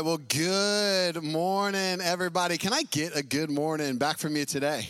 right, well, good morning, everybody. Can I get a good morning back from you today?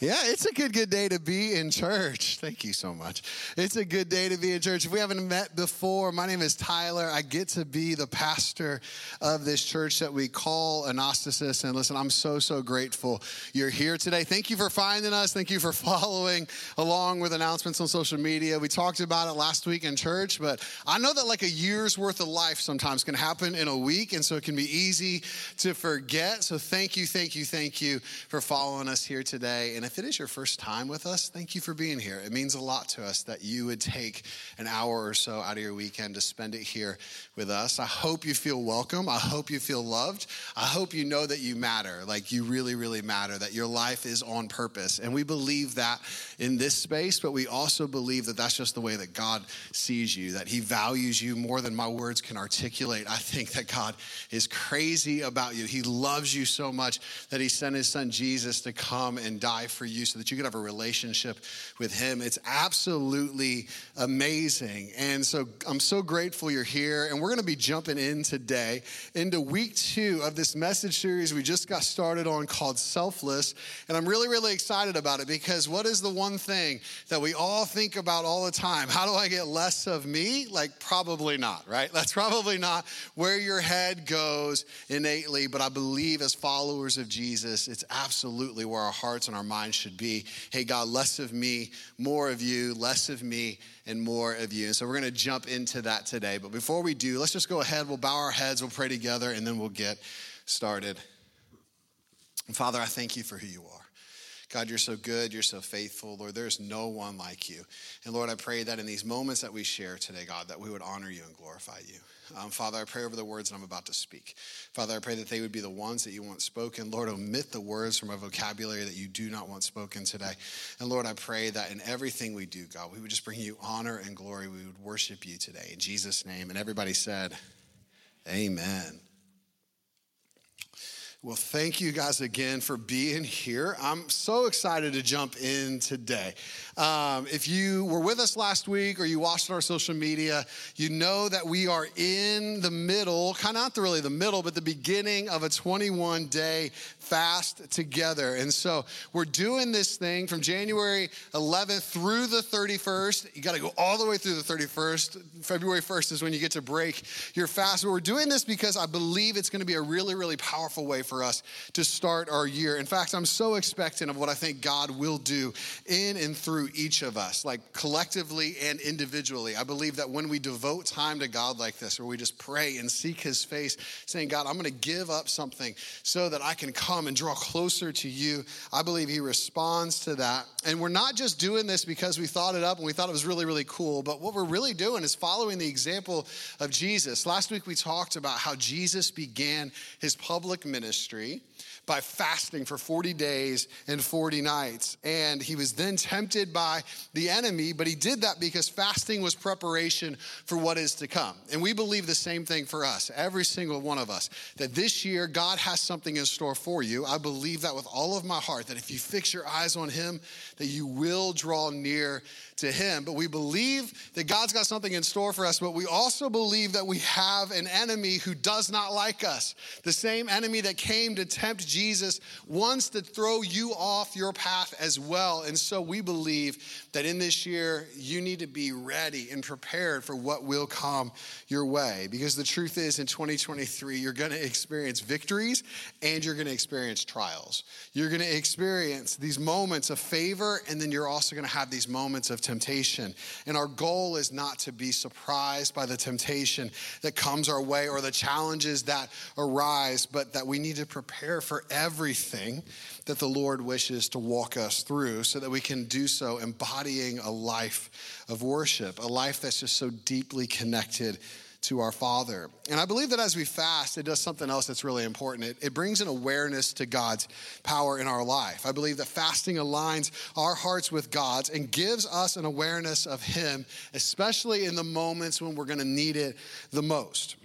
Yeah, it's a good, good day to be in church. Thank you so much. It's a good day to be in church. If we haven't met before, my name is Tyler. I get to be the pastor of this church that we call Anastasis. And listen, I'm so, so grateful you're here today. Thank you for finding us. Thank you for following along with announcements on social media. We talked about it last week in church, but I know that like a year's worth of life sometimes can happen in a week. And so it can be easy to forget. So thank you, thank you, thank you for following us here today. And if it is your first time with us, thank you for being here. It means a lot to us that you would take an hour or so out of your weekend to spend it here with us. I hope you feel welcome. I hope you feel loved. I hope you know that you matter, like you really, really matter, that your life is on purpose. And we believe that in this space, but we also believe that that's just the way that God sees you, that He values you more than my words can articulate. I think that God is crazy about you. He loves you so much that He sent His Son Jesus to come and die for you so that you could have a relationship with Him. It's absolutely amazing. And so I'm so grateful you're here. And we're going to be jumping in today into week two of this message series we just got started on called Selfless. And I'm really, really excited about it because what is the one thing that we all think about all the time? How do I get less of me? Like, probably not, right? That's probably not where your head goes innately. But I believe as followers of Jesus, it's absolutely where our hearts and our minds should be. Hey, God, less of me, more of you, less of me, and more of you. And so we're going to jump into that today. But before we do, let's just go ahead. We'll bow our heads, we'll pray together, and then we'll get started. Father, I thank you for who you are. God, you're so good. You're so faithful. Lord, there's no one like you. And Lord, I pray that in these moments that we share today, God, that we would honor you and glorify you. Um, Father, I pray over the words that I'm about to speak. Father, I pray that they would be the ones that you want spoken. Lord, omit the words from our vocabulary that you do not want spoken today. And Lord, I pray that in everything we do, God, we would just bring you honor and glory. We would worship you today. In Jesus' name. And everybody said, Amen. Well, thank you guys again for being here. I'm so excited to jump in today. Um, if you were with us last week or you watched on our social media, you know that we are in the middle, kind of not really the middle, but the beginning of a 21 day fast together. And so we're doing this thing from January 11th through the 31st. You got to go all the way through the 31st. February 1st is when you get to break your fast. But we're doing this because I believe it's going to be a really, really powerful way for us to start our year. In fact, I'm so expectant of what I think God will do in and through each of us, like collectively and individually. I believe that when we devote time to God like this, where we just pray and seek his face, saying, God, I'm going to give up something so that I can come and draw closer to you. I believe he responds to that. And we're not just doing this because we thought it up and we thought it was really, really cool, but what we're really doing is following the example of Jesus. Last week we talked about how Jesus began his public ministry by fasting for 40 days and 40 nights. And he was then tempted by the enemy, but he did that because fasting was preparation for what is to come. And we believe the same thing for us, every single one of us, that this year God has something in store for you. I believe that with all of my heart, that if you fix your eyes on him, that you will draw near to him. But we believe that God's got something in store for us, but we also believe that we have an enemy who does not like us. The same enemy that came to tempt Jesus wants to throw you off your path as well. And so we believe that in this year, you need to be ready and prepared for what will come your way. Because the truth is, in 2023, you're going to experience victories and you're going to experience trials. You're going to experience these moments of favor, and then you're also going to have these moments of temptation. And our goal is not to be surprised by the temptation that comes our way or the challenges that arise, but that we need to prepare for everything that the Lord wishes to walk us through so that we can do so embodying a life of worship, a life that's just so deeply connected to our Father. And I believe that as we fast, it does something else that's really important. It, it brings an awareness to God's power in our life. I believe that fasting aligns our hearts with God's and gives us an awareness of Him, especially in the moments when we're going to need it the most.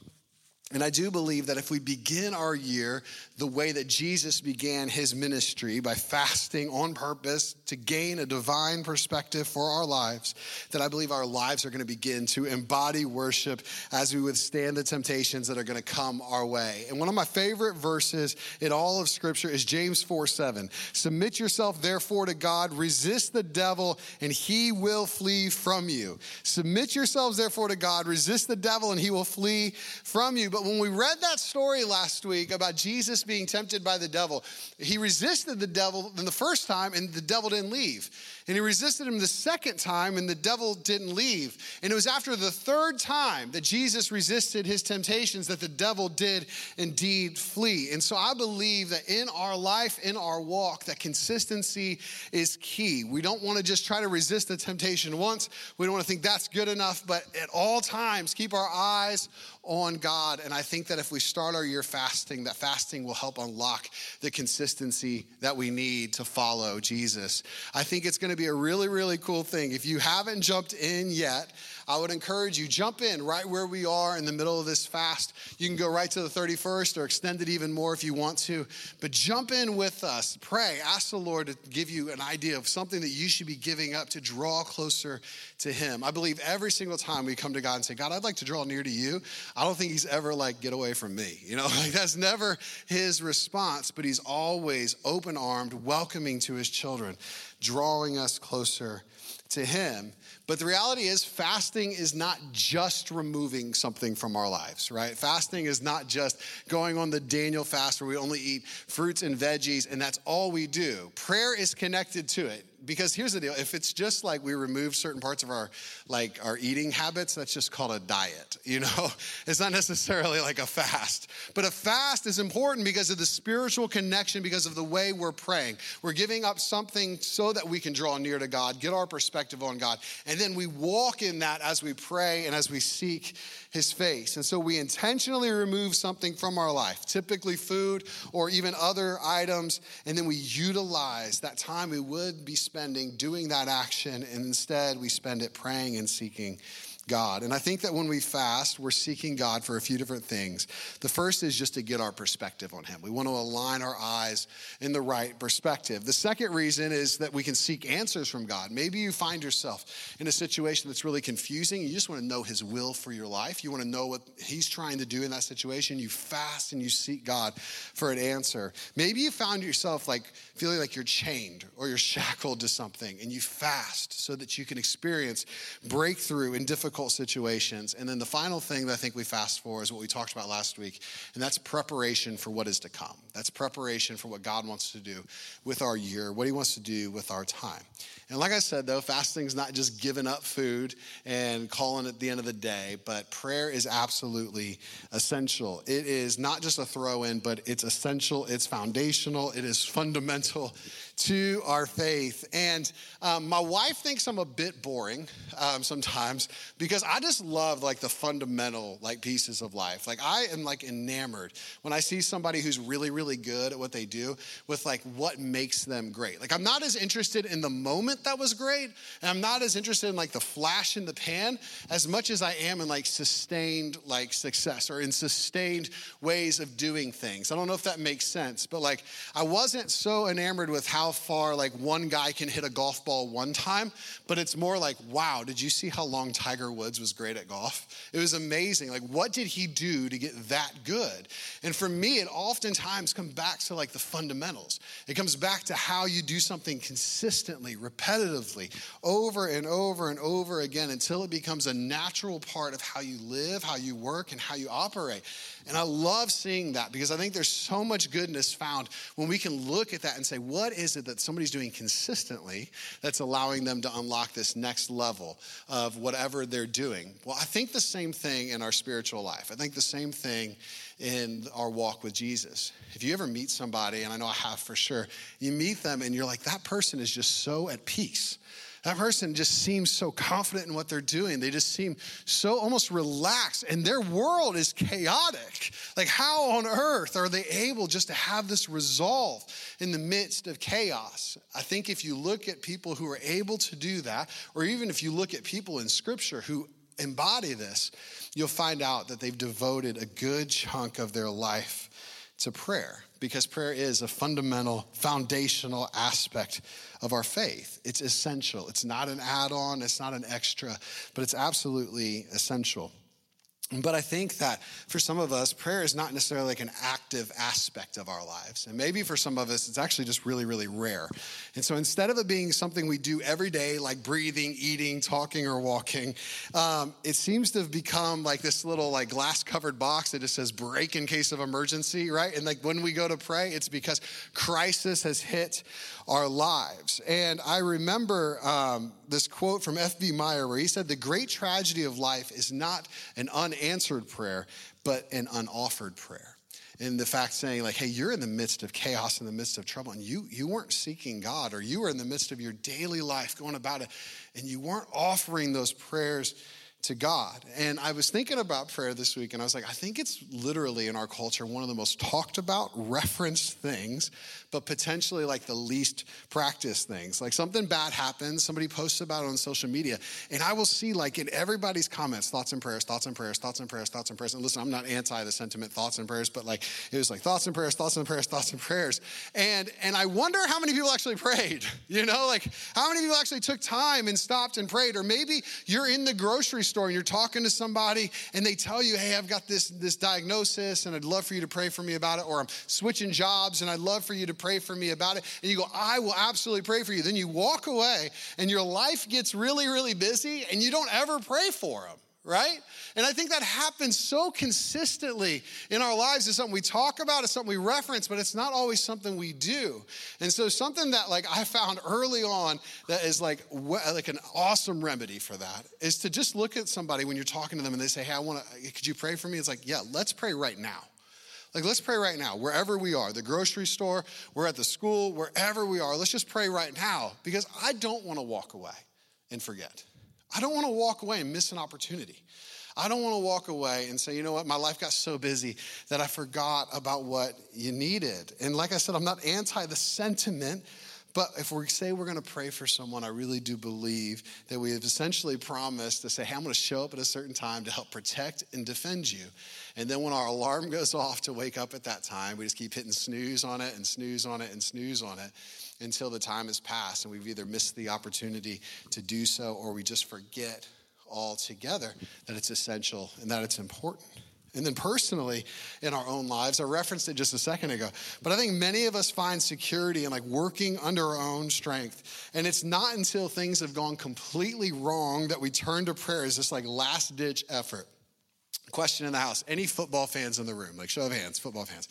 And I do believe that if we begin our year the way that Jesus began his ministry by fasting on purpose to gain a divine perspective for our lives, that I believe our lives are going to begin to embody worship as we withstand the temptations that are going to come our way. And one of my favorite verses in all of Scripture is James 4 7. Submit yourself therefore to God, resist the devil, and he will flee from you. Submit yourselves therefore to God, resist the devil, and he will flee from you. But when we read that story last week about Jesus being tempted by the devil, he resisted the devil the first time and the devil didn't leave. And he resisted him the second time and the devil didn't leave. And it was after the third time that Jesus resisted his temptations that the devil did indeed flee. And so I believe that in our life, in our walk, that consistency is key. We don't want to just try to resist the temptation once. We don't want to think that's good enough, but at all times, keep our eyes on God. And I think that if we start our year fasting, that fasting will help unlock the consistency that we need to follow Jesus. I think it's going to be a really, really cool thing. If you haven't jumped in yet, I would encourage you, jump in right where we are in the middle of this fast. You can go right to the 31st or extend it even more if you want to. But jump in with us. Pray. Ask the Lord to give you an idea of something that you should be giving up to draw closer to Him. I believe every single time we come to God and say, God, I'd like to draw near to you, I don't think He's ever like, get away from me. You know, like that's never His response, but He's always open armed, welcoming to His children, drawing us closer to Him. But the reality is, fasting is not just removing something from our lives, right? Fasting is not just going on the Daniel fast where we only eat fruits and veggies and that's all we do. Prayer is connected to it because here's the deal. If it's just like we remove certain parts of our like our eating habits that's just called a diet you know? It's not necessarily like a fast. But a fast is important because of the spiritual connection because of the way we're praying. We're giving up something so that we can draw near to god get our perspective on god and then we walk in that as we pray and as we seek his face. And so we intentionally remove something from our life, typically food or even other items, and then we utilize that time we would be spending doing that action, and instead we spend it praying and seeking God. And I think that when we fast, we're seeking God for a few different things. The first is just to get our perspective on Him. We want to align our eyes in the right perspective. The second reason is that we can seek answers from God. Maybe you find yourself in a situation that's really confusing. You just want to know His will for your life. You want to know what He's trying to do in that situation. You fast and you seek God for an answer. Maybe you found yourself like feeling like you're chained or you're shackled to something and you fast so that you can experience breakthrough in difficult difficult situations. And then the final thing that I think we fast for is what we talked about last week, and that's preparation for what is to come. That's preparation for what God wants to do with our year, what He wants to do with our time. And like I said, though, fasting is not just giving up food and calling at the end of the day, but prayer is absolutely essential. It is not just a throw in, but it's essential, it's foundational, it is fundamental to our faith. And um, my wife thinks I'm a bit boring um, sometimes because I just love like the fundamental like pieces of life. Like I am like enamored when I see somebody who's really, really good at what they do with like what makes them great. Like I'm not as interested in the moment that was great, and I'm not as interested in like the flash in the pan as much as I am in like sustained like success or in sustained ways of doing things. I don't know if that makes sense, but like I wasn't so enamored with how how far like one guy can hit a golf ball one time, but it's more like, wow, did you see how long Tiger Woods was great at golf? It was amazing. Like, what did he do to get that good? And for me, it oftentimes comes back to like the fundamentals. It comes back to how you do something consistently, repetitively, over and over and over again until it becomes a natural part of how you live, how you work, and how you operate. And I love seeing that because I think there's so much goodness found when we can look at that and say, what is it that somebody's doing consistently that's allowing them to unlock this next level of whatever they're doing? Well, I think the same thing in our spiritual life. I think the same thing in our walk with Jesus. If you ever meet somebody, and I know I have for sure, you meet them and you're like, that person is just so at peace that person just seems so confident in what they're doing. They just seem so almost relaxed, and their world is chaotic. Like, how on earth are they able just to have this resolve in the midst of chaos? I think if you look at people who are able to do that, or even if you look at people in scripture who embody this, you'll find out that they've devoted a good chunk of their life to prayer because prayer is a fundamental, foundational aspect of our faith. It's essential. It's not an add on, it's not an extra, but it's absolutely essential. But I think that for some of us, prayer is not necessarily like an active aspect of our lives. And maybe for some of us, it's actually just really, really rare. And so instead of it being something we do every day, like breathing, eating, talking, or walking, um, it seems to have become like this little like glass covered box that just says break in case of emergency, right? And like when we go to pray, it's because crisis has hit our lives. And I remember um, this quote from F.B. Meyer where he said, The great tragedy of life is not an unanswered prayer, but an unoffered prayer. And the fact saying, like, hey, you're in the midst of chaos, in the midst of trouble, and you, you weren't seeking God, or you were in the midst of your daily life going about it, and you weren't offering those prayers to God. And I was thinking about prayer this week, and I was like, I think it's literally in our culture one of the most talked about, referenced things, but potentially like the least practiced things. Like something bad happens, somebody posts about it on social media, and I will see like in everybody's comments, thoughts and prayers, thoughts and prayers, thoughts and prayers, thoughts and prayers. And listen, I'm not anti the sentiment thoughts and prayers, but like it was like thoughts and prayers, thoughts and prayers, thoughts and prayers. And and I wonder how many people actually prayed, you know, like how many people actually took time and stopped and prayed, or maybe you're in the grocery store and you're talking to somebody and they tell you, hey, I've got this, this diagnosis and I'd love for you to pray for me about it, or I'm switching jobs and I'd love for you to pray for me about it. And you go, I will absolutely pray for you. Then you walk away and your life gets really, really busy and you don't ever pray for them right? And I think that happens so consistently in our lives. It's something we talk about, it's something we reference, but it's not always something we do. And so something that like I found early on that is like like an awesome remedy for that is to just look at somebody when you're talking to them and they say, "Hey, I want to could you pray for me?" It's like, "Yeah, let's pray right now." Like, let's pray right now, wherever we are the grocery store, we're at the school, wherever we are. Let's just pray right now because I don't want to walk away and forget. I don't want to walk away and miss an opportunity. I don't want to walk away and say, you know what, my life got so busy that I forgot about what you needed. And like I said, I'm not anti the sentiment, but if we say we're going to pray for someone, I really do believe that we have essentially promised to say, hey, I'm going to show up at a certain time to help protect and defend you. And then when our alarm goes off to wake up at that time, we just keep hitting snooze on it and snooze on it and snooze on it until the time has passed and we've either missed the opportunity to do so or we just forget altogether that it's essential and that it's important. And then personally in our own lives, I referenced it just a second ago, but I think many of us find security in like working under our own strength. And it's not until things have gone completely wrong that we turn to prayer as this like last ditch effort. Question in the house Any football fans in the room? Like, show of hands, football fans.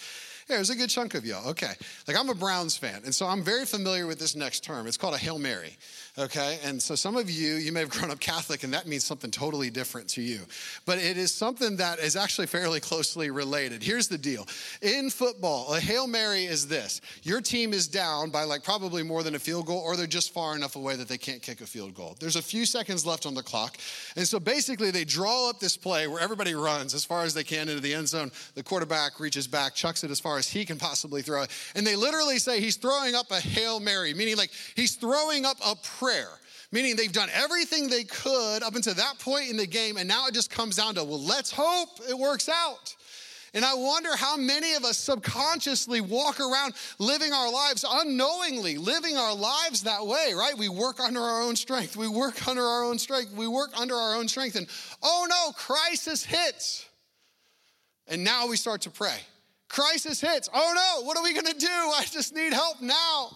There's a good chunk of y'all. Okay. Like, I'm a Browns fan, and so I'm very familiar with this next term. It's called a Hail Mary okay? And so some of you, you may have grown up Catholic and that means something totally different to you. But it is something that is actually fairly closely related. Here's the deal in football, a Hail Mary is this your team is down by like probably more than a field goal, or they're just far enough away that they can't kick a field goal. There's a few seconds left on the clock. And so basically, they draw up this play where everybody runs as far as they can into the end zone. The quarterback reaches back, chucks it as far as he can possibly throw it. And they literally say he's throwing up a Hail Mary, meaning like he's throwing up a prayer, meaning they've done everything they could up until that point in the game, and now it just comes down to, well, let's hope it works out. And I wonder how many of us subconsciously walk around living our lives unknowingly, living our lives that way, right? We work under our own strength. We work under our own strength. We work under our own strength. And oh no, crisis hits. And now we start to pray. Crisis hits. Oh no, what are we going to do? I just need help now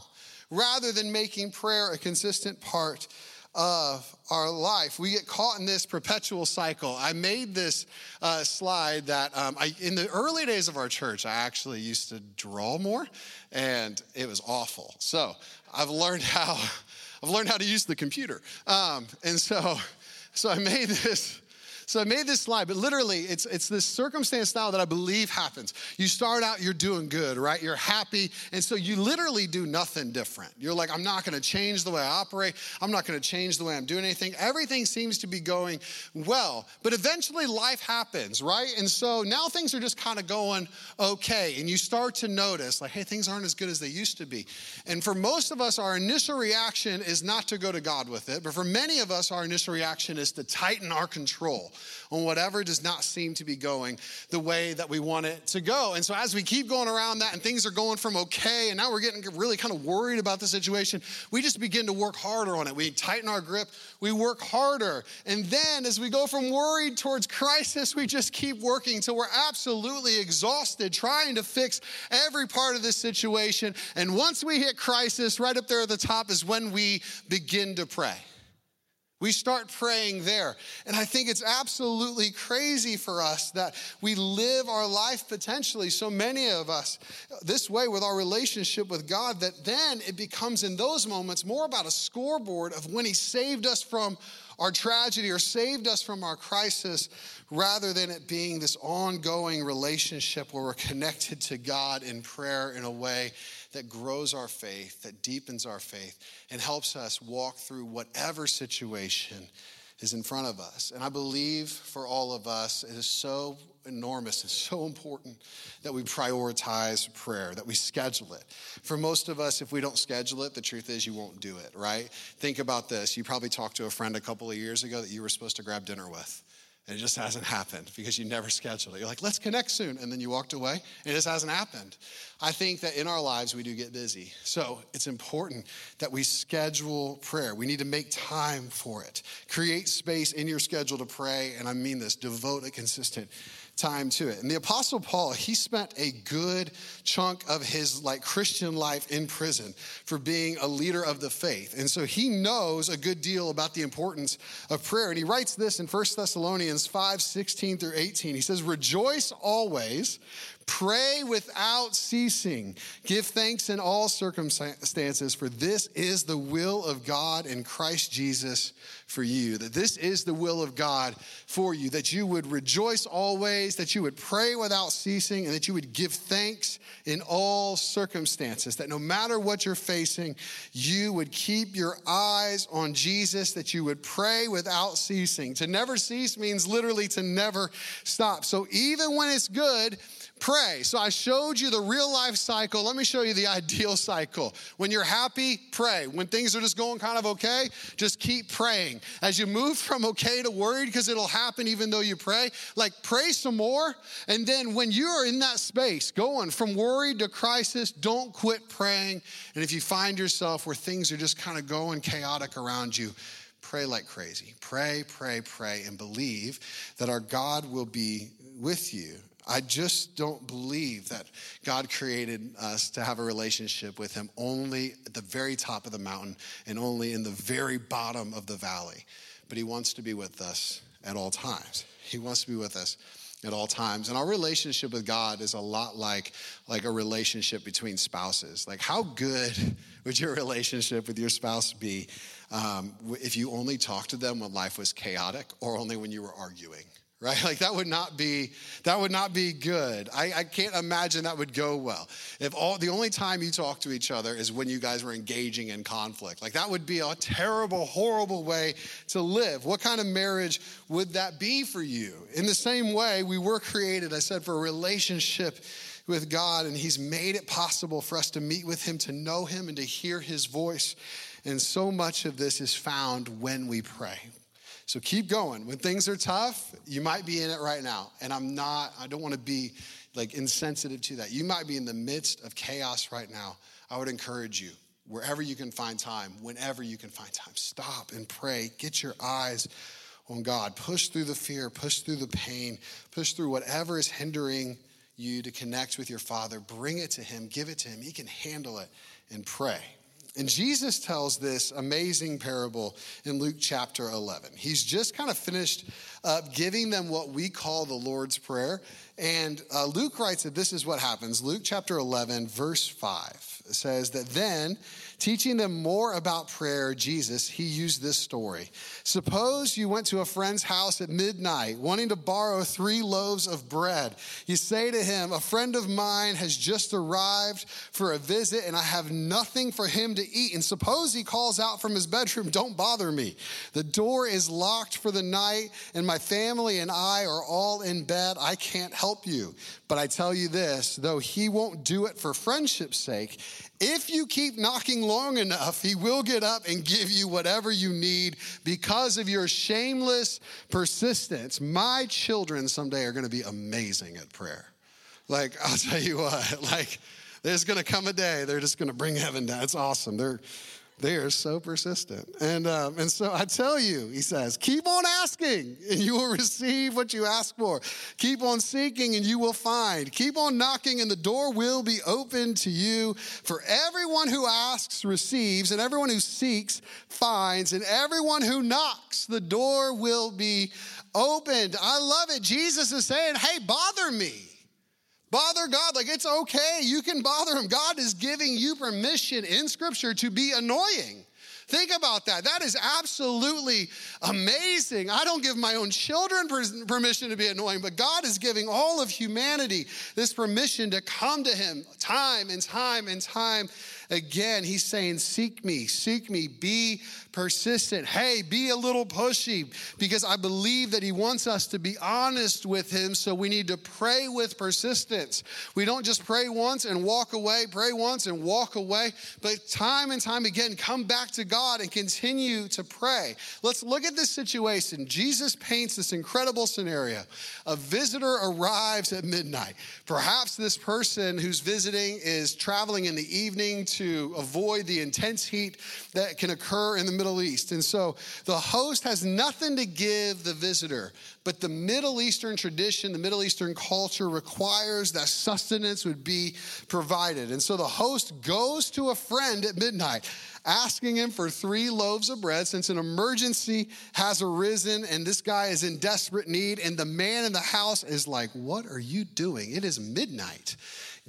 rather than making prayer a consistent part of our life. We get caught in this perpetual cycle. I made this uh, slide that um, I, in the early days of our church, I actually used to draw more, and it was awful. So I've learned how I've learned how to use the computer, um, and so so I made this So I made this slide, but literally it's, it's this circumstance now that I believe happens. You start out, you're doing good, right? You're happy. And so you literally do nothing different. You're like, I'm not going to change the way I operate. I'm not going to change the way I'm doing anything. Everything seems to be going well. But eventually life happens, right? And so now things are just kind of going okay. And you start to notice, like, hey, things aren't as good as they used to be. And for most of us, our initial reaction is not to go to God with it. But for many of us, our initial reaction is to tighten our control on whatever does not seem to be going the way that we want it to go. And so as we keep going around that and things are going from okay, and now we're getting really kind of worried about the situation, we just begin to work harder on it. We tighten our grip, we work harder. And then as we go from worried towards crisis, we just keep working till we're absolutely exhausted trying to fix every part of this situation. And once we hit crisis, right up there at the top is when we begin to pray. We start praying there. And I think it's absolutely crazy for us that we live our life potentially, so many of us, this way with our relationship with God, that then it becomes in those moments more about a scoreboard of when He saved us from our tragedy or saved us from our crisis rather than it being this ongoing relationship where we're connected to God in prayer in a way that grows our faith, that deepens our faith, and helps us walk through whatever situation is in front of us. And I believe for all of us, it is so enormous and so important that we prioritize prayer, that we schedule it. For most of us, if we don't schedule it, the truth is you won't do it, right? Think about this. You probably talked to a friend a couple of years ago that you were supposed to grab dinner with. And it just hasn't happened because you never scheduled it. You're like, let's connect soon. And then you walked away and it just hasn't happened. I think that in our lives we do get busy. So it's important that we schedule prayer. We need to make time for it. Create space in your schedule to pray. And I mean this devote a consistent time to it. And the apostle Paul, he spent a good chunk of his like Christian life in prison for being a leader of the faith. And so he knows a good deal about the importance of prayer. And he writes this in 1 Thessalonians 5, 16 through 18. He says, Rejoice always, Pray without ceasing. Give thanks in all circumstances, for this is the will of God in Christ Jesus for you. That this is the will of God for you. That you would rejoice always, that you would pray without ceasing, and that you would give thanks in all circumstances. That no matter what you're facing, you would keep your eyes on Jesus, that you would pray without ceasing. To never cease means literally to never stop. So even when it's good, pray. So I showed you the real life cycle. Let me show you the ideal cycle. When you're happy, pray. When things are just going kind of okay, just keep praying. As you move from okay to worried, because it'll happen even though you pray, like pray some more. And then when you are in that space, going from worried to crisis, don't quit praying. And if you find yourself where things are just kind of going chaotic around you, pray like crazy. Pray, pray, pray, and believe that our God will be with you I just don't believe that God created us to have a relationship with Him only at the very top of the mountain and only in the very bottom of the valley. But He wants to be with us at all times. He wants to be with us at all times. And our relationship with God is a lot like, like a relationship between spouses. Like, how good would your relationship with your spouse be um, if you only talked to them when life was chaotic or only when you were arguing? Right? Like that would not be that would not be good. I, I, can't imagine that would go well. If all the only time you talk to each other is when you guys were engaging in conflict. Like that would be a terrible horrible way to live. What kind of marriage would that be for you? In the same way we were created i said for a relationship with god and he's made it possible for us to meet with him to know him and to hear his voice. And so much of this is found when we pray so keep going. When things are tough, you might be in it right now. And I'm not, I don't want to be like insensitive to that. You might be in the midst of chaos right now. I would encourage you, wherever you can find time, whenever you can find time, stop and pray. Get your eyes on God. Push through the fear, push through the pain, push through whatever is hindering you to connect with your Father. Bring it to Him, give it to Him. He can handle it and pray. And Jesus tells this amazing parable in Luke chapter 11. He's just kind of finished uh, giving them what we call the Lord's Prayer. And uh, Luke writes that this is what happens. Luke chapter 11, verse 5 says that then Teaching them more about prayer, Jesus, he used this story. Suppose you went to a friend's house at midnight, wanting to borrow three loaves of bread. You say to him, A friend of mine has just arrived for a visit, and I have nothing for him to eat. And suppose he calls out from his bedroom, Don't bother me. The door is locked for the night, and my family and I are all in bed. I can't help you. But I tell you this though he won't do it for friendship's sake, if you keep knocking long enough, he will get up and give you whatever you need because of your shameless persistence. My children someday are going to be amazing at prayer. Like, I'll tell you what, like, there's going to come a day they're just going to bring heaven down. It's awesome. They're they are so persistent. And, um, and so I tell you, he says, keep on asking and you will receive what you ask for. Keep on seeking and you will find. Keep on knocking and the door will be open to you. For everyone who asks receives, and everyone who seeks finds, and everyone who knocks, the door will be opened. I love it. Jesus is saying, hey, bother me. Bother God, like it's okay. You can bother Him. God is giving you permission in Scripture to be annoying. Think about that. That is absolutely amazing. I don't give my own children permission to be annoying, but God is giving all of humanity this permission to come to Him time and time and time again. He's saying, Seek me, seek me, be persistent. Hey, be a little pushy because I believe that He wants us to be honest with Him. So we need to pray with persistence. We don't just pray once and walk away, pray once and walk away, but time and time again, come back to God and continue to pray. Let's look at this situation. Jesus paints this incredible scenario. A visitor arrives at midnight. Perhaps this person who's visiting is traveling in the evening to avoid the intense heat that can occur in the middle East. And so the host has nothing to give the visitor, but the Middle Eastern tradition, the Middle Eastern culture requires that sustenance would be provided. And so the host goes to a friend at midnight asking him for three loaves of bread since an emergency has arisen and this guy is in desperate need. And the man in the house is like, What are you doing? It is midnight.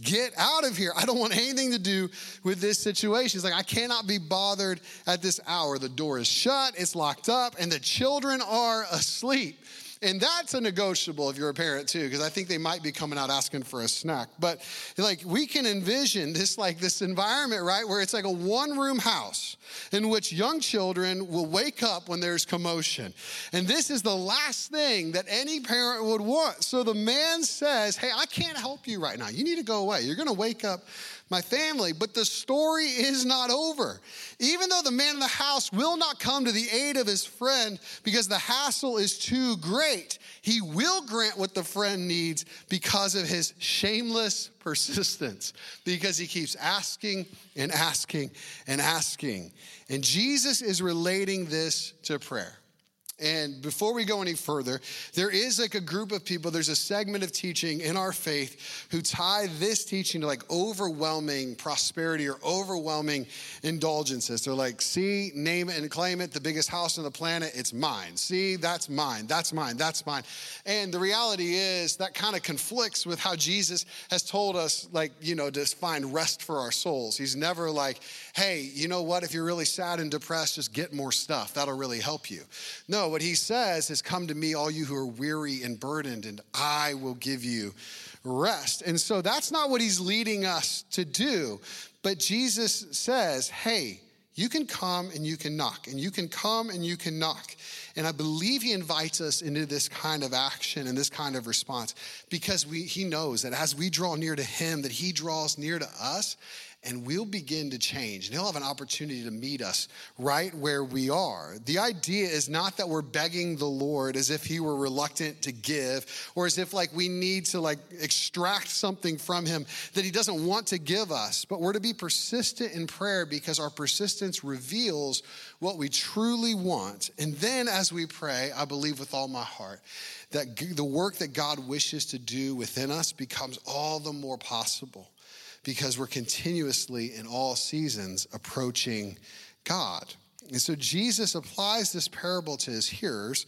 Get out of here. I don't want anything to do with this situation. He's like, I cannot be bothered at this hour. The door is shut, it's locked up, and the children are asleep. And that's a negotiable if you're a parent too, because I think they might be coming out asking for a snack. But like we can envision this like this environment, right, where it's like a one room house in which young children will wake up when there's commotion. And this is the last thing that any parent would want. So the man says, Hey, I can't help you right now. You need to go away. You're gonna wake up my family. But the story is not over. Even though the man in the house will not come to the aid of his friend because the hassle is too great, he will grant what the friend needs because of his shameless persistence, because he keeps asking and asking and asking. And Jesus is relating this to prayer. And before we go any further, there is like a group of people, there's a segment of teaching in our faith who tie this teaching to like overwhelming prosperity or overwhelming indulgences. They're like, see, name it and claim it, the biggest house on the planet, it's mine. See, that's mine, that's mine, that's mine. And the reality is that kind of conflicts with how Jesus has told us, like, you know, to find rest for our souls. He's never like, hey, you know what, if you're really sad and depressed, just get more stuff. That'll really help you. No, what he says is, Come to me, all you who are weary and burdened, and I will give you rest. And so that's not what he's leading us to do. But Jesus says, Hey, you can come and you can knock, and you can come and you can knock. And I believe he invites us into this kind of action and this kind of response because we, he knows that as we draw near to him, that he draws near to us and we'll begin to change. And he'll have an opportunity to meet us right where we are. The idea is not that we're begging the Lord as if he were reluctant to give or as if like we need to like extract something from him that he doesn't want to give us, but we're to be persistent in prayer because our persistence reveals what we truly want. And then as we pray, I believe with all my heart that the work that God wishes to do within us becomes all the more possible because we're continuously in all seasons approaching God. And so Jesus applies this parable to his hearers.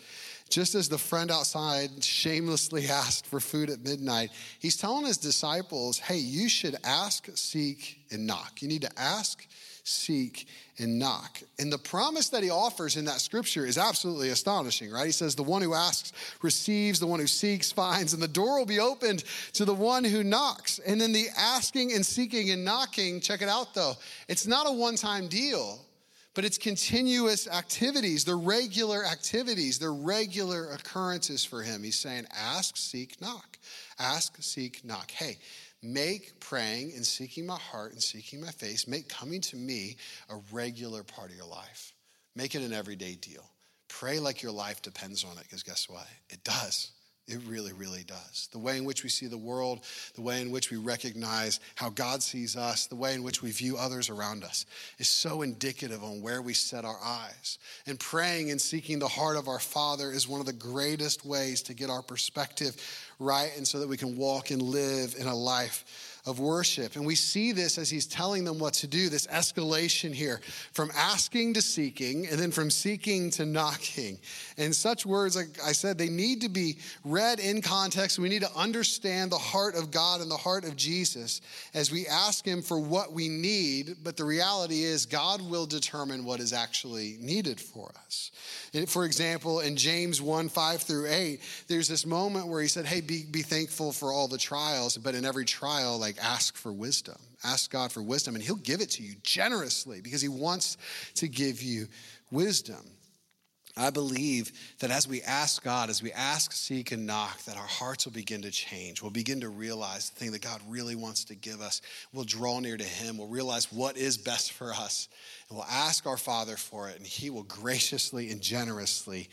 Just as the friend outside shamelessly asked for food at midnight, he's telling his disciples, hey, you should ask, seek, and knock. You need to ask, seek, and knock. And the promise that he offers in that scripture is absolutely astonishing, right? He says, The one who asks receives, the one who seeks finds, and the door will be opened to the one who knocks. And then the asking and seeking and knocking, check it out though, it's not a one time deal. But it's continuous activities. They're regular activities. They're regular occurrences for him. He's saying, ask, seek, knock. Ask, seek, knock. Hey, Make praying and seeking my heart and seeking my face, make coming to me a regular part of your life. Make it an everyday deal. Pray like your life depends on it, because guess what? It does. It really, really does. The way in which we see the world, the way in which we recognize how God sees us, the way in which we view others around us is so indicative on where we set our eyes. And praying and seeking the heart of our Father is one of the greatest ways to get our perspective right and so that we can walk and live in a life of worship. And we see this as he's telling them what to do, this escalation here from asking to seeking and then from seeking to knocking. And such words, like I said, they need to be read in context. We need to understand the heart of God and the heart of Jesus as we ask him for what we need. But the reality is, God will determine what is actually needed for us. For example, in James 1 5 through 8, there's this moment where he said, Hey, be, be thankful for all the trials, but in every trial, like ask for wisdom. Ask God for wisdom, and he'll give it to you generously because he wants to give you wisdom. I believe that as we ask God, as we ask, seek, and knock, that our hearts will begin to change. We'll begin to realize the thing that God really wants to give us. We'll draw near to Him. We'll realize what is best for us. And we'll ask our Father for it, and He will graciously and generously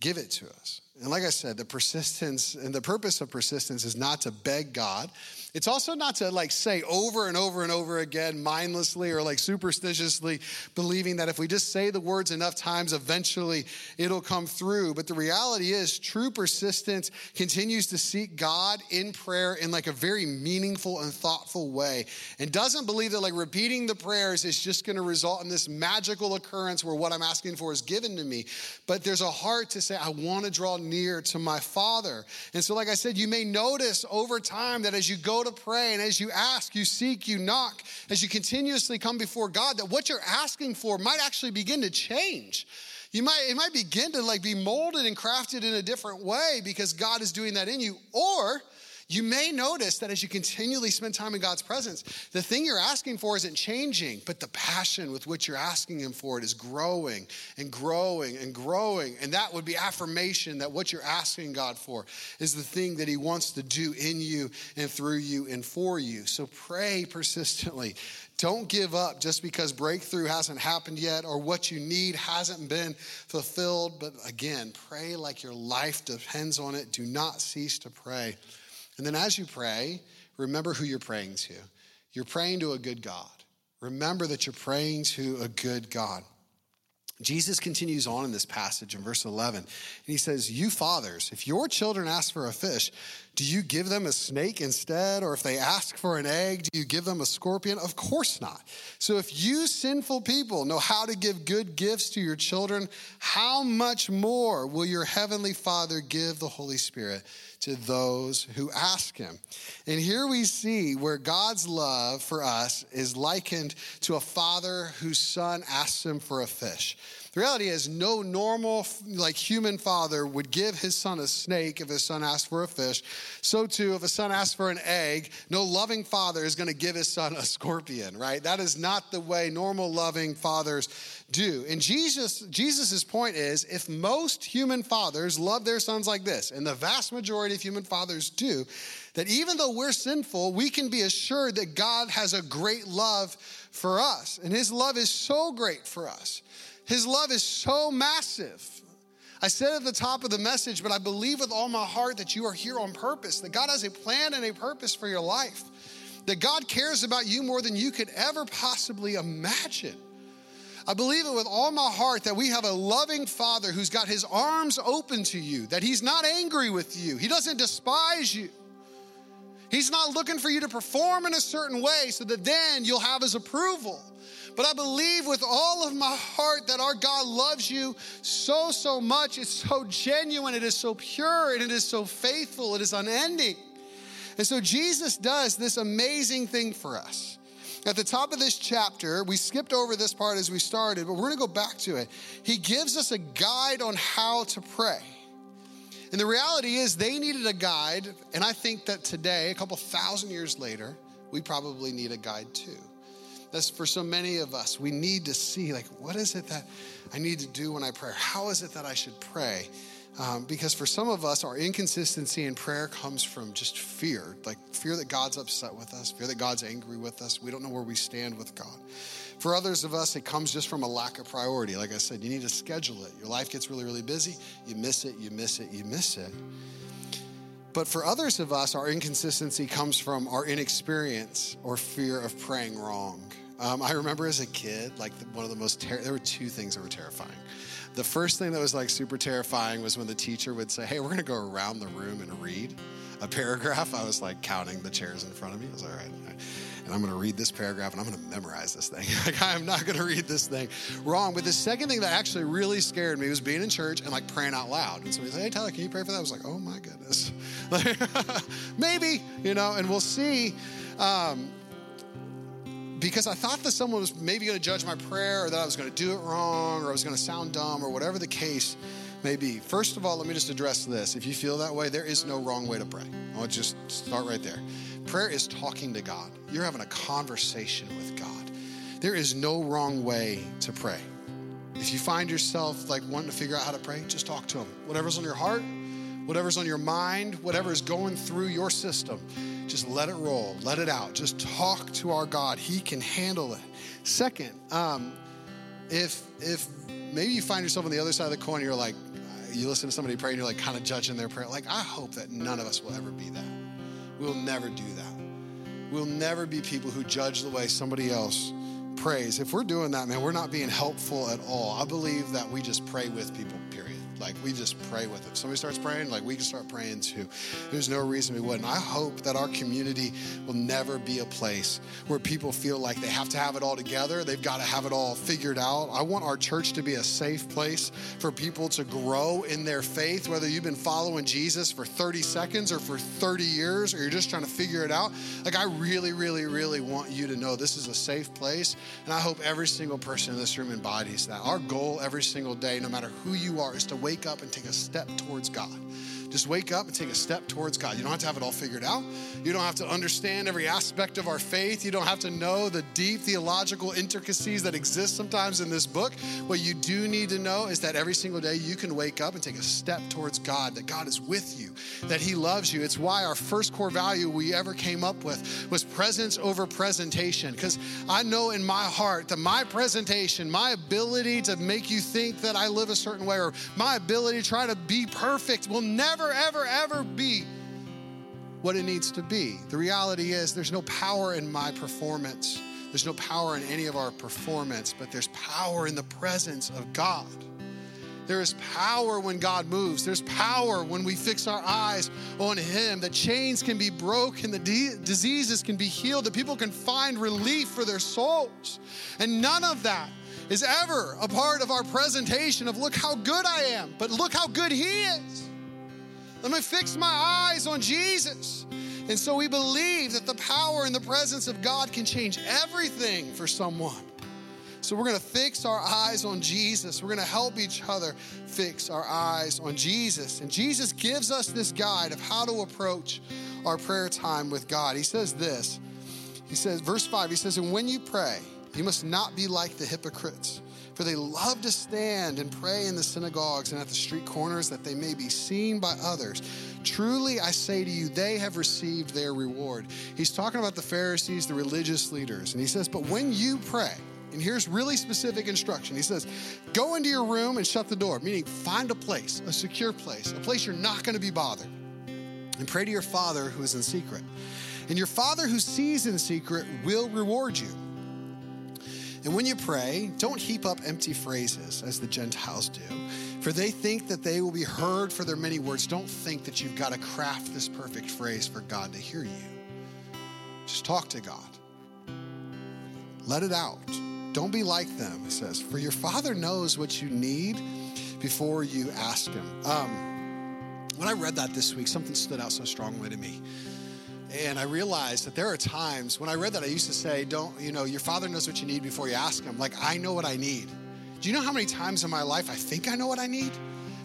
give it to us. And like I said, the persistence and the purpose of persistence is not to beg God. It's also not to like say over and over and over again mindlessly or like superstitiously believing that if we just say the words enough times, eventually it'll come through. But the reality is, true persistence continues to seek God in prayer in like a very meaningful and thoughtful way and doesn't believe that like repeating the prayers is just going to result in this magical occurrence where what I'm asking for is given to me. But there's a heart to say, I want to draw near to my Father. And so, like I said, you may notice over time that as you go to pray and as you ask, you seek, you knock, as you continuously come before God, that what you're asking for might actually begin to change. You might, it might begin to like be molded and crafted in a different way because God is doing that in you. Or you may notice that as you continually spend time in God's presence, the thing you're asking for isn't changing, but the passion with which you're asking Him for it is growing and growing and growing. And that would be affirmation that what you're asking God for is the thing that He wants to do in you and through you and for you. So pray persistently. Don't give up just because breakthrough hasn't happened yet or what you need hasn't been fulfilled. But again, pray like your life depends on it. Do not cease to pray. And then as you pray, remember who you're praying to. You're praying to a good God. Remember that you're praying to a good God. Jesus continues on in this passage in verse 11, and he says, You fathers, if your children ask for a fish, do you give them a snake instead? Or if they ask for an egg, do you give them a scorpion? Of course not. So if you sinful people know how to give good gifts to your children, how much more will your heavenly Father give the Holy Spirit to those who ask him? And here we see where God's love for us is likened to a father whose son asks him for a fish. The reality is, no normal, like human father would give his son a snake if his son asked for a fish. So, too, if a son asks for an egg, no loving father is going to give his son a scorpion, right? That is not the way normal loving fathers do. And Jesus, Jesus's point is if most human fathers love their sons like this, and the vast majority of human fathers do, that even though we're sinful, we can be assured that God has a great love for us. And his love is so great for us his love is so massive. I said at the top of the message, but I believe with all my heart that you are here on purpose, that God has a plan and a purpose for your life, that God cares about you more than you could ever possibly imagine. I believe it with all my heart that we have a loving Father who's got his arms open to you, that he's not angry with you, he doesn't despise you. He's not looking for you to perform in a certain way so that then you'll have his approval. But I believe with all of my heart that our God loves you so, so much. It's so genuine, it is so pure, and it is so faithful, it is unending. And so Jesus does this amazing thing for us. At the top of this chapter, we skipped over this part as we started, but we're going to go back to it. He gives us a guide on how to pray. And the reality is, they needed a guide. And I think that today, a couple thousand years later, we probably need a guide too. That's for so many of us. We need to see, like, what is it that I need to do when I pray? How is it that I should pray? Um, because for some of us, our inconsistency in prayer comes from just fear like fear that God's upset with us, fear that God's angry with us. We don't know where we stand with God. For others of us, it comes just from a lack of priority. Like I said, you need to schedule it. Your life gets really, really busy. You miss it, you miss it, you miss it. But for others of us, our inconsistency comes from our inexperience or fear of praying wrong. Um, I remember as a kid, like one of the most, ter- there were two things that were terrifying. The first thing that was like super terrifying was when the teacher would say, Hey, we're gonna go around the room and read a paragraph. I was like counting the chairs in front of me. I was like, all right. And I'm gonna read this paragraph and I'm gonna memorize this thing. like, I'm not gonna read this thing wrong. But the second thing that actually really scared me was being in church and like praying out loud. And somebody said, Hey, Tyler, can you pray for that? I was like, Oh my goodness. Maybe, you know, and we'll see. Um, because I thought that someone was maybe going to judge my prayer or that I was going to do it wrong or I was going to sound dumb or whatever the case may be. First of all, let me just address this. If you feel that way, there is no wrong way to pray. I'll just start right there. Prayer is talking to God, you're having a conversation with God. There is no wrong way to pray. If you find yourself like wanting to figure out how to pray, just talk to Him. Whatever's on your heart, whatever's on your mind, whatever's going through your system, just let it roll, let it out. Just talk to our God. He can handle it. Second, um, if if maybe you find yourself on the other side of the coin, you're like, you listen to somebody pray and you're like kind of judging their prayer. Like, I hope that none of us will ever be that. We'll never do that. We'll never be people who judge the way somebody else prays. If we're doing that, man, we're not being helpful at all. I believe that we just pray with people, period. Like we just pray with them. Somebody starts praying, like we can start praying too. There's no reason we wouldn't. I hope that our community will never be a place where people feel like they have to have it all together. They've got to have it all figured out. I want our church to be a safe place for people to grow in their faith, whether you've been following Jesus for 30 seconds or for 30 years, or you're just trying to figure it out. Like I really, really, really want you to know this is a safe place. And I hope every single person in this room embodies that. Our goal every single day, no matter who you are, is to wake wake up and take a step towards God. Just wake up and take a step towards God. You don't have to have it all figured out. You don't have to understand every aspect of our faith. You don't have to know the deep theological intricacies that exist sometimes in this book. What you do need to know is that every single day you can wake up and take a step towards God, that God is with you, that He loves you. It's why our first core value we ever came up with was presence over presentation. Because I know in my heart that my presentation, my ability to make you think that I live a certain way, or my ability to try to be perfect will never never, ever, ever be what it needs to be. The reality is, there's no power in my performance. There's no power in any of our performance, but there's power in the presence of God. There is power when God moves. There's power when we fix our eyes on Him. The chains can be broken, the de- diseases can be healed, the people can find relief for their souls. And none of that is ever a part of our presentation of look how good I am, but look how good He is. Let me fix my eyes on Jesus. And so we believe that the power and the presence of God can change everything for someone. So we're going to fix our eyes on Jesus. We're going to help each other fix our eyes on Jesus. And Jesus gives us this guide of how to approach our prayer time with God. He says this. He says, verse 5, he says, And when you pray, you must not be like the hypocrites for they love to stand and pray in the synagogues and at the street corners that they may be seen by others. Truly, I say to you, they have received their reward. He's talking about the Pharisees, the religious leaders. And he says, But when you pray, and here's really specific instruction. He says, Go into your room and shut the door, meaning find a place, a secure place, a place you're not going to be bothered, and pray to your Father who is in secret. And your Father who sees in secret will reward you. And when you pray, don't heap up empty phrases as the Gentiles do, for they think that they will be heard for their many words. Don't think that you've got to craft this perfect phrase for God to hear you. Just talk to God. Let it out. Don't be like them, he says, for your Father knows what you need before you ask Him. Um, when I read that this week, something stood out so strongly to me. And I realized that there are times when I read that, I used to say, Don't, you know, your father knows what you need before you ask him. Like, I know what I need. Do you know how many times in my life I think I know what I need?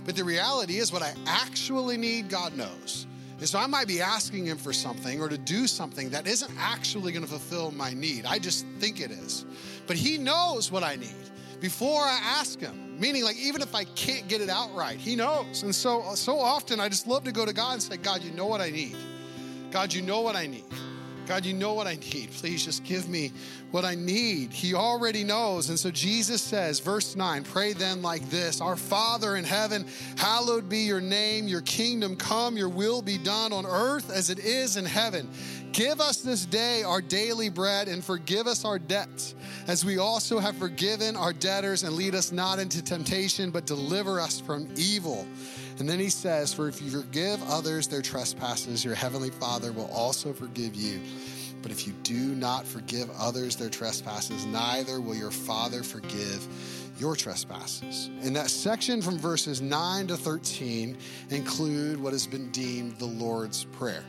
But the reality is, what I actually need, God knows. And so I might be asking him for something or to do something that isn't actually going to fulfill my need. I just think it is. But he knows what I need before I ask him. Meaning, like, even if I can't get it out right, he knows. And so, so often I just love to go to God and say, God, you know what I need. God, you know what I need. God, you know what I need. Please just give me what I need. He already knows. And so Jesus says, verse 9, pray then like this Our Father in heaven, hallowed be your name, your kingdom come, your will be done on earth as it is in heaven. Give us this day our daily bread and forgive us our debts, as we also have forgiven our debtors, and lead us not into temptation, but deliver us from evil. And then he says, For if you forgive others their trespasses, your heavenly Father will also forgive you. But if you do not forgive others their trespasses, neither will your Father forgive your trespasses. And that section from verses 9 to 13 include what has been deemed the Lord's Prayer.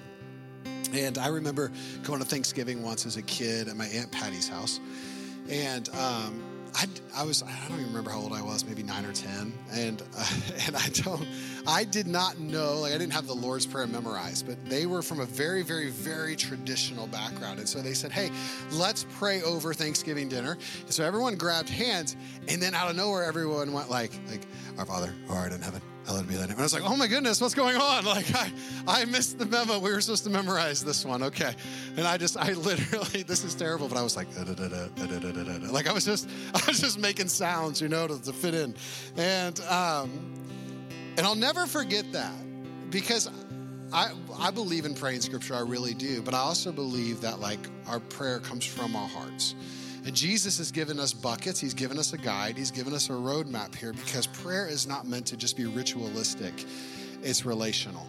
And I remember going to Thanksgiving once as a kid at my Aunt Patty's house. And um, I, I was I don't even remember how old I was, maybe nine or ten, and uh, and I don't I did not know like I didn't have the Lord's Prayer memorized, but they were from a very very very traditional background, and so they said, hey, let's pray over Thanksgiving dinner. And so everyone grabbed hands, and then out of nowhere, everyone went like like Our Father, who art in heaven, hallowed be thy name. And I was like, oh my goodness, what's going on? Like I I missed the memo. We were supposed to memorize this one, okay? And I just I literally this is terrible, but I was like like I was just I was just making sounds, you know, to, to fit in, and um, and I'll never forget that because I I believe in praying scripture, I really do, but I also believe that like our prayer comes from our hearts. And Jesus has given us buckets, He's given us a guide, He's given us a roadmap here because prayer is not meant to just be ritualistic, it's relational.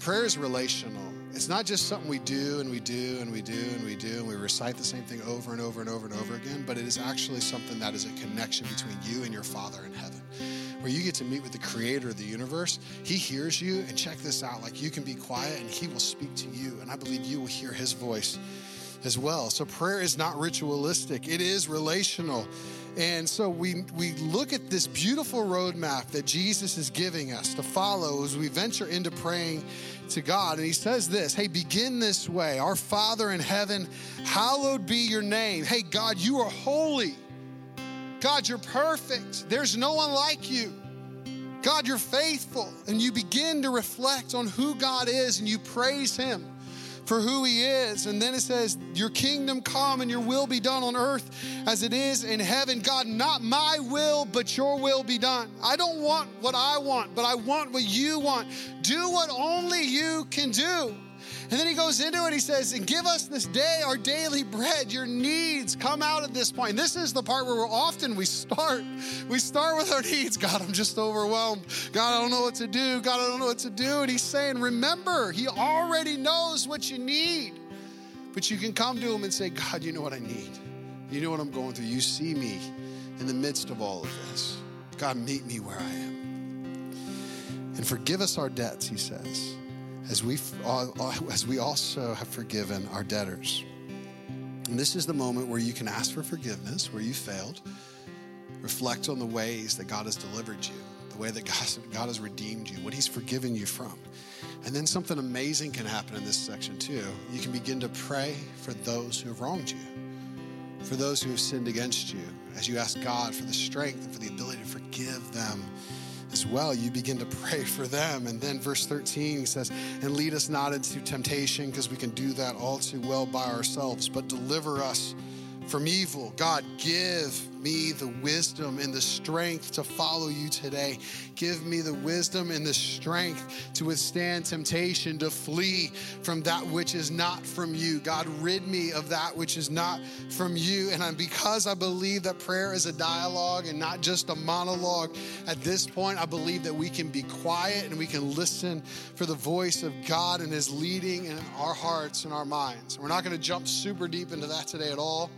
Prayer is relational. It's not just something we do and we do and we do and we do and we recite the same thing over and over and over and over again, but it is actually something that is a connection between you and your Father in heaven where you get to meet with the creator of the universe. He hears you, and check this out like you can be quiet and he will speak to you. And I believe you will hear his voice as well. So prayer is not ritualistic, it is relational. And so we, we look at this beautiful roadmap that Jesus is giving us to follow as we venture into praying to God. And he says this Hey, begin this way. Our Father in heaven, hallowed be your name. Hey, God, you are holy. God, you're perfect. There's no one like you. God, you're faithful. And you begin to reflect on who God is and you praise him for who he is. And then it says, Your kingdom come and your will be done on earth as it is in heaven. God, not my will, but your will be done. I don't want what I want, but I want what you want. Do what only you can do. And then he goes into it, he says, and give us this day our daily bread. Your needs come out at this point. This is the part where we're often we start. We start with our needs. God, I'm just overwhelmed. God, I don't know what to do. God, I don't know what to do. And he's saying, remember, he already knows what you need. But you can come to him and say, God, you know what I need. You know what I'm going through. You see me in the midst of all of this. God, meet me where I am. And forgive us our debts, he says as we, as we also have forgiven our debtors. And this is the moment where you can ask for forgiveness, where you failed. Reflect on the ways that God has delivered you, the way that God, God has redeemed you, what He's forgiven you from. And then something amazing can happen in this section too. You can begin to pray for those who have wronged you, for those who have sinned against you, as you ask God for the strength and for the ability to forgive them as well, you begin to pray for them. And then verse 13 he says, And lead us not into temptation, because we can do that all too well by ourselves, but deliver us from evil. God, give me the wisdom and the strength to follow you today. Give me the wisdom and the strength to withstand temptation, to flee from that which is not from you. God, rid me of that which is not from you. And I'm, because I believe that prayer is a dialogue and not just a monologue, at this point, I believe that we can be quiet and we can listen for the voice of God and His leading in our hearts and our minds. We're not going to jump super deep into that today at all.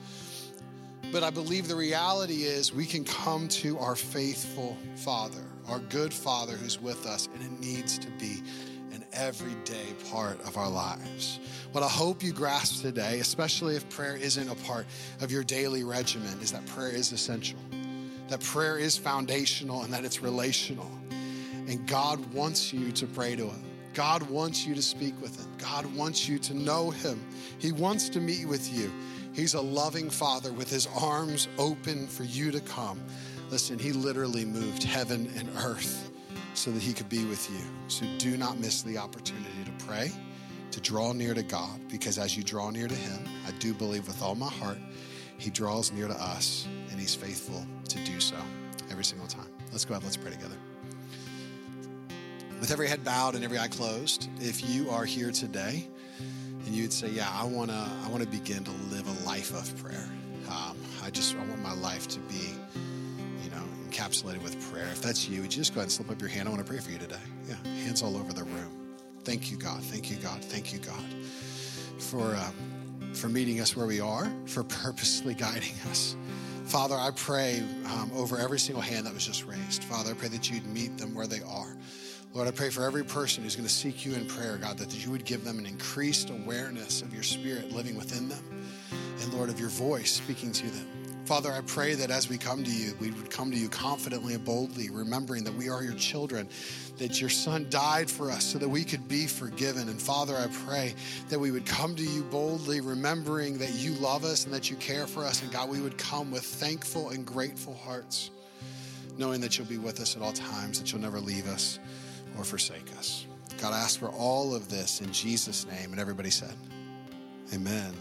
But I believe the reality is we can come to our faithful Father, our good Father who's with us, and it needs to be an everyday part of our lives. What I hope you grasp today, especially if prayer isn't a part of your daily regimen, is that prayer is essential, that prayer is foundational, and that it's relational. And God wants you to pray to Him. God wants you to speak with Him. God wants you to know Him. He wants to meet with you. He's a loving Father with His arms open for you to come. Listen, He literally moved heaven and earth so that He could be with you. So do not miss the opportunity to pray to draw near to God because as you draw near to Him, I do believe with all my heart, He draws near to us and He's faithful to do so every single time. Let's go ahead, let's pray together. With every head bowed and every eye closed, if you are here today and you'd say, Yeah, I wanna, I wanna begin to live a life of prayer. Um, I just, I want my life to be, you know, encapsulated with prayer. If that's you, would you just go ahead and slip up your hand? I wanna pray for you today. Yeah, hands all over the room. Thank you, God. Thank you, God. Thank you, God, for, um, for meeting us where we are, for purposely guiding us. Father, I pray um, over every single hand that was just raised. Father, I pray that you'd meet them where they are. Lord, I pray for every person who's going to seek you in prayer, God, that you would give them an increased awareness of your spirit living within them, and Lord, of your voice speaking to them. Father, I pray that as we come to you, we would come to you confidently and boldly, remembering that we are your children, that your Son died for us so that we could be forgiven. And Father, I pray that we would come to you boldly, remembering that you love us and that you care for us. And God, we would come with thankful and grateful hearts, knowing that you'll be with us at all times, that you'll never leave us or forsake us. God, I ask for all of this in Jesus' name. And everybody said, Amen.